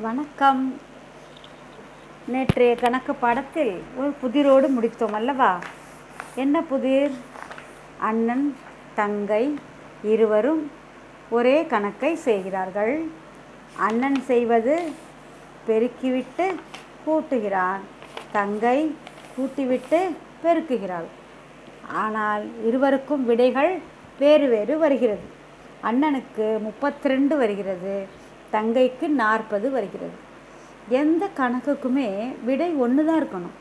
வணக்கம். நேற்றைய கணக்கு பாடத்தில் ஒரு புதிரோடு முடித்தோம் அல்லவா? என்ன புதிர்? அண்ணன் தங்கை இருவரும் ஒரே கணக்கை செய்கிறார்கள். அண்ணன் செய்வது பெருக்கிவிட்டு கூட்டுகிறான். தங்கை கூட்டிவிட்டு பெருக்குகிறாள். ஆனால் இருவருக்கும் விடைகள் வேறு வேறு வருகிறது. அண்ணனுக்கு முப்பத்தி ரெண்டு வருகிறது. தங்கைக்கு நாற்பது வருகிறது. எந்த கணக்குக்குமே விடை ஒன்று தான் இருக்கணும்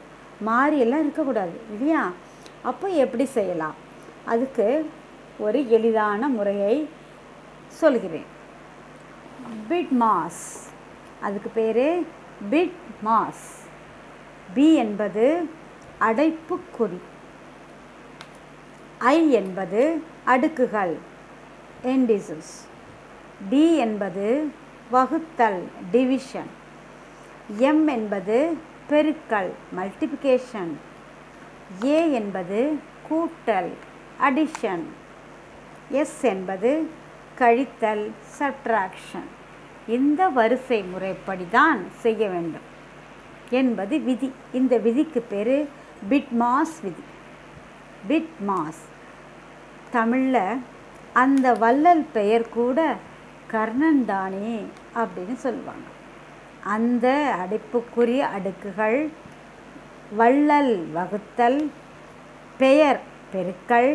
மாறியெல்லாம் இருக்கக்கூடாது இல்லையா? அப்போ எப்படி செய்யலாம்? அதுக்கு ஒரு எளிதான முறையை சொல்கிறேன். பிட் மாஸ் அதுக்கு பேர் பிட் மாஸ் பி என்பது அடைப்புக்குறி. ஐ என்பது அடுக்குகள். எண்டிசஸ் டி என்பது வகுத்தல் டிவிஷன் எம் என்பது பெருக்கல் மல்டிபிகேஷன் ஏ என்பது கூட்டல் அடிஷன் எஸ் என்பது கழித்தல் சப்ட்ராக்ஷன் இந்த வரிசை முறைப்படி தான் செய்ய வேண்டும். என்பது விதி. இந்த விதிக்கு பேர் பிட்மாஸ் விதி. பிட்மாஸ் தமிழில் அந்த வள்ளல் பெயர் கூட கர்ணன் தானே அப்படின்னு சொல்லுவாங்க. அந்த அடைப்புக்குரிய அடுக்குகள் வள்ளல் வகுத்தல் பெயர் பெருக்கல்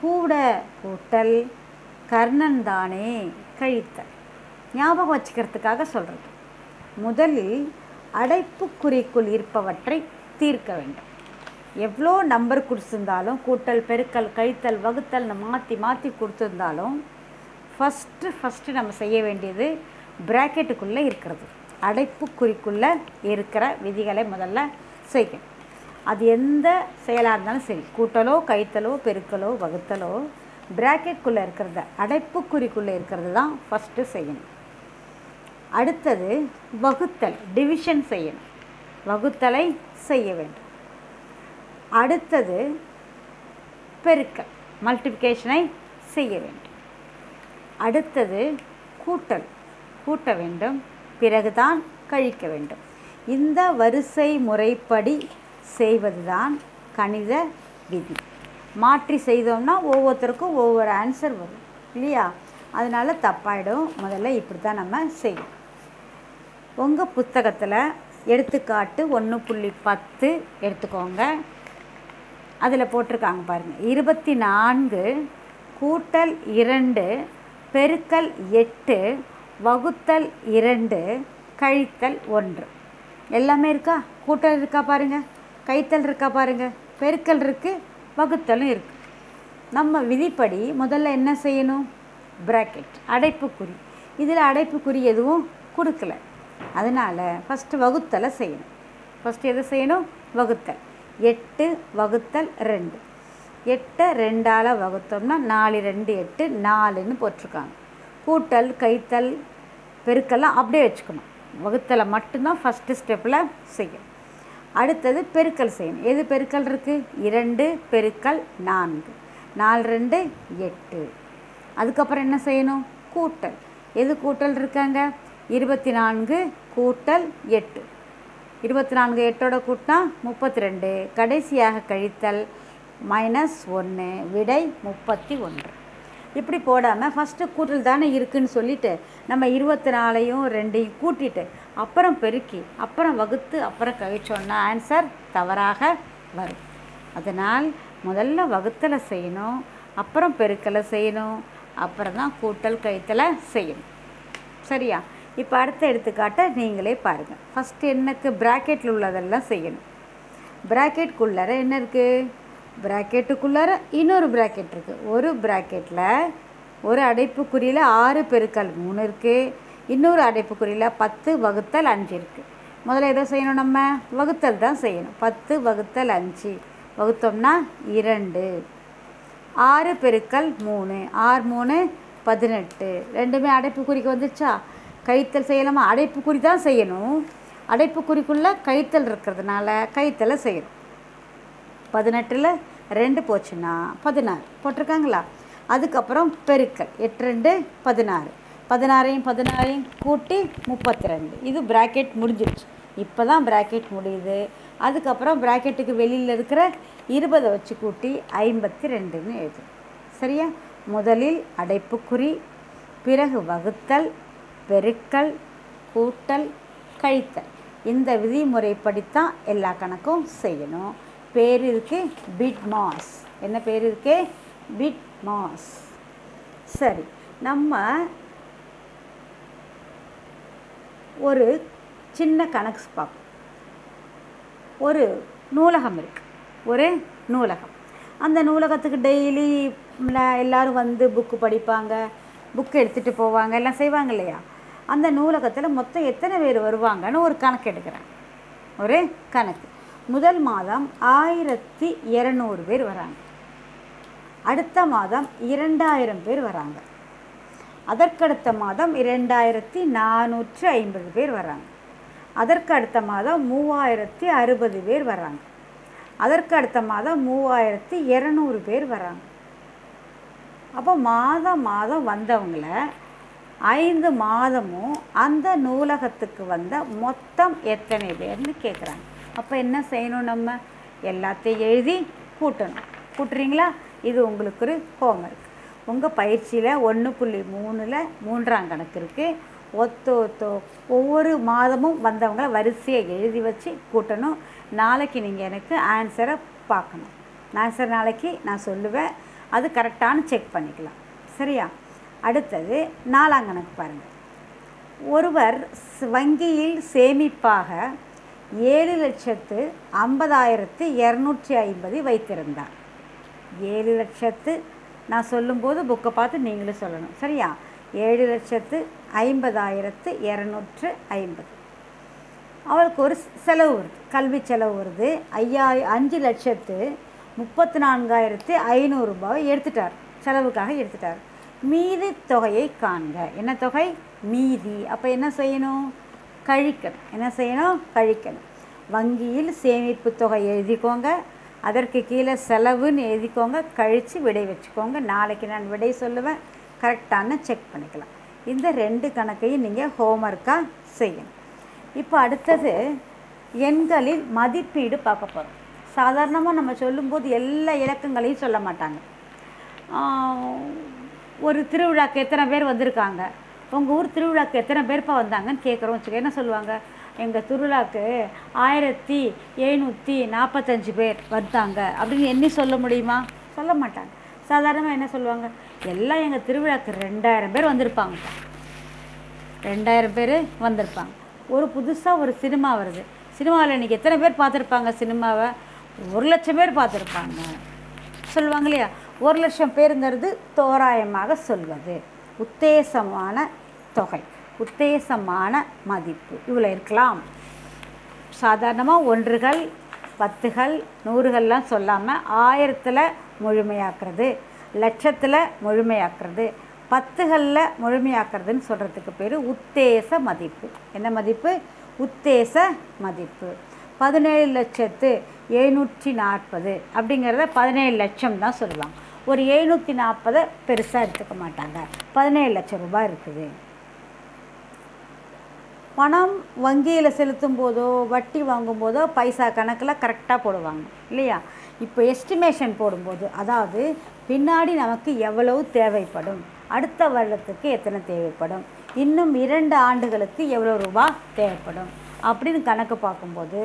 கூட கூட்டல் கர்ணன் தானே கழித்தல். ஞாபகம் வச்சுக்கிறதுக்காக சொல்கிறது முதலில் அடைப்புக்குறிக்குள் இருப்பவற்றை தீர்க்க வேண்டும். எவ்வளோ நம்பர் கொடுத்துருந்தாலும் கூட்டல் பெருக்கல் கழித்தல் வகுத்தல் மாற்றி மாற்றி கொடுத்துருந்தாலும் ஃபஸ்ட்டு ஃபஸ்ட்டு நம்ம செய்ய வேண்டியது ப்ராக்கெட்டுக்குள்ளே இருக்கிறது. அடைப்புக்குறிக்குள்ளே இருக்கிற விதிகளை முதல்ல செய்யணும். அது எந்த செயலாக இருந்தாலும் சரி கூட்டலோ கைத்தலோ பெருக்கலோ வகுத்தலோ ப்ராக்கெட்குள்ளே இருக்கிறத அடைப்புக்குறிக்குள்ளே இருக்கிறது தான் ஃபஸ்ட்டு செய்யணும். அடுத்தது வகுத்தல் டிவிஷன் செய்யணும். வகுத்தலை செய்ய வேண்டும். அடுத்தது பெருக்கல் மல்டிப்ளிகேஷனை செய்ய வேண்டும். அடுத்தது கூட்டல். கூட்ட வேண்டும் பிறகுதான் கழிக்க வேண்டும். இந்த வரிசை முறைப்படி செய்வதுதான் கணித விதி. மாற்றி செய்தோம்னா ஒவ்வொருத்தருக்கும் ஒவ்வொரு ஆன்சர் வரும் இல்லையா? அதனால் தப்பாயிடும். முதல்ல இப்படி தான் நம்ம செய்வோம் உங்கள் புத்தகத்தில் எடுத்துக்காட்டு ஒன்று புள்ளி பத்து எடுத்துக்கோங்க. அதில் போட்டிருக்காங்க பாருங்கள் இருபத்தி நான்கு கூட்டல் இரண்டு பெருக்கல் எட்டு வகுத்தல் இரண்டு கழித்தல் ஒன்று. எல்லாமே இருக்கா? கூட்டல் இருக்கா பாருங்கள் கைத்தல் இருக்கா பாருங்கள் பெருக்கல் இருக்குது வகுத்தலும் இருக்குது நம்ம விதிப்படி முதல்ல என்ன செய்யணும்? ப்ராக்கெட் அடைப்புக்குறி. இதில் அடைப்புக்குறி எதுவும் கொடுக்கல. அதனால் ஃபஸ்ட்டு வகுத்தலை செய்யணும். ஃபஸ்ட்டு எதை செய்யணும்? வகுத்தல். எட்டு வகுத்தல் ரெண்டு. எட்டை ரெண்டால் வகுத்தோம்னா நாலு ரெண்டு எட்டு நாலுன்னு போட்டிருக்காங்க. கூட்டல் கைத்தல் பெருக்கெல்லாம் அப்படியே வச்சுக்கணும். வகுத்தலை மட்டும்தான் ஃபஸ்ட்டு ஸ்டெப்பில் செய்யணும். அடுத்தது பெருக்கல் செய்யணும். எது பெருக்கல் இருக்குது இரண்டு பெருக்கல் நான்கு. நாலு ரெண்டு எட்டு. அதுக்கப்புறம் என்ன செய்யணும்? கூட்டல். எது கூட்டல் இருக்காங்க? இருபத்தி நான்கு கூட்டல் எட்டு. இருபத்தி நான்கு எட்டோட கூட்டினா முப்பத்தி ரெண்டு கடைசியாக கழித்தல் மைனஸ் ஒன்று விடை முப்பத்தி ஒன்று. இப்படி போடாமல் ஃபஸ்ட்டு கூட்டல் தானே இருக்குதுன்னு சொல்லிவிட்டு நம்ம இருபத்தி நாலையும் ரெண்டையும் கூட்டிட்டு அப்புறம் பெருக்கி அப்புறம் வகுத்து அப்புறம் கழிச்சோன்னா ஆன்சர் தவறாக வரும். அதனால் முதல்ல வகுத்தலை செய்யணும் அப்புறம் பெருக்கலை செய்யணும் அப்புறம் தான் கூட்டல் கழித்தலை செய்யணும். சரியா? இப்போ அடுத்த எடுத்துக்காட்டை நீங்களே பாருங்கள் ஃபஸ்ட்டு என்னக்கு ப்ராக்கெட்டில் உள்ளதெல்லாம் செய்யணும். ப்ராக்கெட்குள்ளார என்ன இருக்குது ப்ராக்கெட்டுக்குள்ளார இன்னொரு ப்ராக்கெட் இருக்குது ஒரு ப்ராக்கெட்டில் ஒரு அடைப்புக்குறியில் ஆறு பெருக்கல் மூணு இருக்குது இன்னொரு அடைப்புக்குறியில் பத்து வகுத்தல் அஞ்சு இருக்குது முதல்ல எதை செய்யணும் நம்ம? வகுத்தல் தான் செய்யணும். பத்து வகுத்தல் அஞ்சு. வகுத்தோம்னா இரண்டு. ஆறு பெருக்கல் மூணு. ஆறு மூணு பதினெட்டு. ரெண்டுமே அடைப்புக்குறிக்கு வந்துச்சா கைத்தல் செய்யலாமா? அடைப்புக்குறி தான் செய்யணும். அடைப்புக்குறிக்குள்ளே கைத்தல் இருக்கிறதுனால கைத்தலை செய்யணும். பதினெட்டில் ரெண்டு போச்சுன்னா பதினாறு. போட்டிருக்காங்களா? அதுக்கப்புறம் பெருக்கல். எட்டு ரெண்டு பதினாறு. பதினாறையும் பதினாறையும் கூட்டி முப்பத்தி ரெண்டு இது ப்ராக்கெட் முடிஞ்சிருச்சு. இப்போ தான் ப்ராக்கெட் முடியுது. அதுக்கப்புறம் ப்ராக்கெட்டுக்கு வெளியில் இருக்கிற இருபதை வச்சு கூட்டி ஐம்பத்தி ரெண்டுன்னு எழுது சரியா? முதலில் அடைப்புக்குறி பிறகு வகுத்தல் பெருக்கல் கூட்டல் கழித்தல். இந்த விதிமுறைப்படித்தான் எல்லா கணக்கும் செய்யணும். பேர் இருக்குது பிட் மாஸ் என்ன பேர் இருக்கு பிட் மாஸ் சரி நம்ம ஒரு சின்ன கணக்கு பார்ப்போம். ஒரு நூலகம் இருக்கு. ஒரு நூலகம். அந்த நூலகத்துக்கு டெய்லி எல்லோரும் வந்து புக்கு படிப்பாங்க புக்கு எடுத்துகிட்டு போவாங்க எல்லாம் செய்வாங்க இல்லையா? அந்த நூலகத்தில் மொத்தம் எத்தனை பேர் வருவாங்கன்னு ஒரு கணக்கு எடுக்கிறேன். ஒரு கணக்கு. முதல் மாதம் ஆயிரத்தி இரநூறு பேர் வராங்க. அடுத்த மாதம் இரண்டாயிரம் பேர் வராங்க. அதற்கடுத்த மாதம் இரண்டாயிரத்தி நானூற்று ஐம்பது பேர் வராங்க. அதற்கு அடுத்த மாதம் மூவாயிரத்தி அறுபது பேர் வராங்க. அதற்கு அடுத்த மாதம் மூவாயிரத்தி இரநூறு பேர் வராங்க. அப்போ மாதம் மாதம் வந்தவங்கள ஐந்து மாதமும் அந்த நூலகத்துக்கு வந்த மொத்தம் எத்தனை பேர்னு கேட்குறாங்க அப்போ என்ன செய்யணும் நம்ம? எல்லாத்தையும் எழுதி கூட்டணும். கூட்டுறீங்களா? இது உங்களுக்கு ஒரு ஹோம்ஒர்க் உங்கள் பயிற்சியில் ஒன்று புள்ளி மூணில் மூன்றாம் கணக்கு இருக்குது ஒத்தோ ஒத்தோ ஒவ்வொரு மாதமும் வந்தவங்கள வரிசையை எழுதி வச்சு கூட்டணும். நாளைக்கு நீங்கள் எனக்கு ஆன்சரை பார்க்கணும். ஆன்சர் நாளைக்கு நான் சொல்லுவேன். அது கரெக்டானு செக் பண்ணிக்கலாம். சரியா? அடுத்தது நாலாம் கணக்கு பாருங்கள் ஒருவர் வங்கியில் சேமிப்பாக ஏழு லட்சத்து ஐம்பதாயிரத்து இரநூற்றி ஐம்பது வைத்திருந்தார். ஏழு லட்சத்து நான் சொல்லும்போது புக்கை பார்த்து நீங்களும் சொல்லணும். சரியா? ஏழு லட்சத்து ஐம்பதாயிரத்து இரநூற்று ஐம்பது. அவளுக்கு ஒரு செலவு வருது. கல்வி செலவு வருது. ஐயா அஞ்சு லட்சத்து முப்பத்தி நான்காயிரத்து ஐநூறுரூபாவை எடுத்துட்டார். செலவுக்காக எடுத்துட்டார். மீதி தொகையை காண்க. என்ன தொகை? மீதி. அப்போ என்ன செய்யணும்? கழிக்கணும். என்ன செய்யணும்? கழிக்கணும். வங்கியில் சேமிப்பு தொகை எழுதிக்கோங்க. அதற்கு கீழே செலவுன்னு எழுதிக்கோங்க. கழித்து விடை வச்சுக்கோங்க. நாளைக்கு நான் விடை சொல்லுவேன். கரெக்டான செக் பண்ணிக்கலாம். இந்த ரெண்டு கணக்கையும் நீங்கள் ஹோம்ஒர்க்காக செய்யணும். இப்போ அடுத்தது எண்களில் மதிப்பீடு பார்க்க போகிறோம் சாதாரணமாக நம்ம சொல்லும்போது எல்லா இலக்கங்களையும் சொல்ல மாட்டாங்க. ஒரு திருவிழாக்கு எத்தனை பேர் வந்திருக்காங்க? உங்கள் ஊர் திருவிழாக்கு எத்தனை பேர்ப்பா வந்தாங்கன்னு கேட்குறோம் வச்சுக்க என்ன சொல்லுவாங்க? எங்கள் திருவிழாக்கு ஆயிரத்தி எழுநூற்றி நாற்பத்தஞ்சு பேர் வந்தாங்க. அப்படின்னு எண்ணி சொல்ல முடியுமா? சொல்ல மாட்டாங்க. சாதாரணமாக என்ன சொல்லுவாங்க? எல்லாம் எங்கள் திருவிழாக்கு ரெண்டாயிரம் பேர் வந்திருப்பாங்க. ரெண்டாயிரம் பேர் வந்திருப்பாங்க. ஒரு புதுசாக ஒரு சினிமா வருது. சினிமாவில் இன்றைக்கி எத்தனை பேர் பார்த்துருப்பாங்க சினிமாவை? ஒரு லட்சம் பேர் பார்த்துருப்பாங்க. சொல்லுவாங்க இல்லையா? ஒரு லட்சம் பேருங்கிறது தோராயமாக சொல்வது. உத்தேசமான தொகை உத்தேசமான மதிப்பு. இவ்வளோ இருக்கலாம். சாதாரணமாக ஒன்றுகள் பத்துகள் நூறுகள்லாம் சொல்லாமல் ஆயிரத்தில் முழுமையாக்குறது லட்சத்தில் முழுமையாக்குறது பத்துகளில் முழுமையாக்குறதுன்னு சொல்கிறதுக்கு பேர் உத்தேச மதிப்பு. என்ன மதிப்பு? உத்தேச மதிப்பு. பதினேழு லட்சத்து எழுநூற்றி நாற்பது அப்படிங்கிறத பதினேழு லட்சம் தான் சொல்லுவாங்க. ஒரு எழுநூற்றி நாற்பதை பெருசாக எடுத்துக்க மாட்டாங்க. பதினேழு லட்சம் ரூபாய் இருக்குது. பணம் வங்கியில் செலுத்தும் போதோ வட்டி வாங்கும் போதோ பைசா கணக்கில் கரெக்டாக போடுவாங்க. இல்லையா? இப்போ எஸ்டிமேஷன் போடும்போது அதாவது பின்னாடி நமக்கு எவ்வளவு தேவைப்படும்? அடுத்த வருடத்துக்கு எத்தனை தேவைப்படும்? இன்னும் இரண்டு ஆண்டுகளுக்கு எவ்வளோ ரூபா தேவைப்படும்? அப்படின்னு கணக்கு பார்க்கும்போது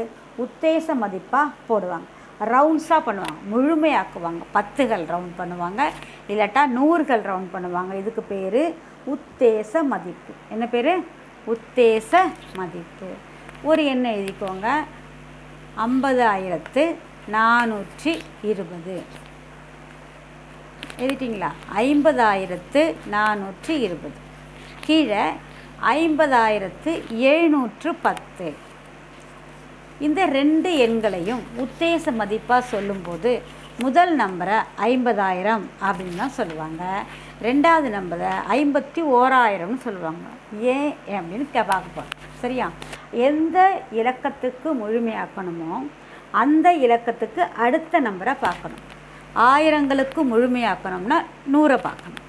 உத்தேச மதிப்பாக போடுவாங்க. ரவுண்ட்ஸாக பண்ணுவாங்க. முழுமையாக்குவாங்க. பத்துகள் ரவுண்ட் பண்ணுவாங்க. இல்லாட்டா நூறுகள் ரவுண்ட் பண்ணுவாங்க. இதுக்கு பேர் உத்தேச மதிப்பு. என்ன பேர்? உத்தேச மதிப்பு. ஒரு எண்ணை எழுதிக்கோங்க. ஐம்பதாயிரத்து நானூற்றி இருபது. எழுதிட்டிங்களா? ஐம்பதாயிரத்து நானூற்றி இருபது. கீழே ஐம்பதாயிரத்து எழுநூற்று பத்து. இந்த ரெண்டு எண்களையும் உத்தேச மதிப்பாக சொல்லும்போது முதல் நம்பரை ஐம்பதாயிரம் அப்படின்னு தான் சொல்லுவாங்க. ரெண்டாவது நம்பரை ஐம்பத்தி ஓராயிரம்னு சொல்லுவாங்க. ஏன்? அப்படின்னு கே பார்க்க போகிறோம் சரியா? எந்த இலக்கத்துக்கு முழுமையாக்கணுமோ அந்த இலக்கத்துக்கு அடுத்த நம்பரை பார்க்கணும். ஆயிரங்களுக்கு முழுமையாக்கணும்னா நூறை பார்க்கணும்.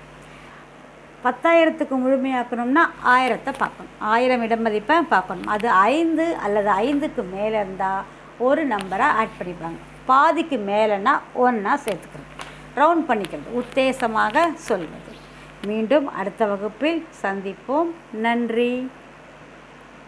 பத்தாயிரத்துக்கு முழுமையாக்கணும்னா ஆயிரத்தை பார்க்கணும். ஆயிரம் இடம் மதிப்பை பார்க்கணும். அது ஐந்து அல்லது ஐந்துக்கு மேலே இருந்தால் ஒரு நம்பரை ஆட் பண்ணிப்பாங்க. பாதிக்கு மேலேனா ஒன்றா சேர்த்துக்கணும். ரவுண்ட் பண்ணிக்கிறது. உத்தேசமாக சொல்வது. மீண்டும் அடுத்த வகுப்பில் சந்திப்போம். நன்றி.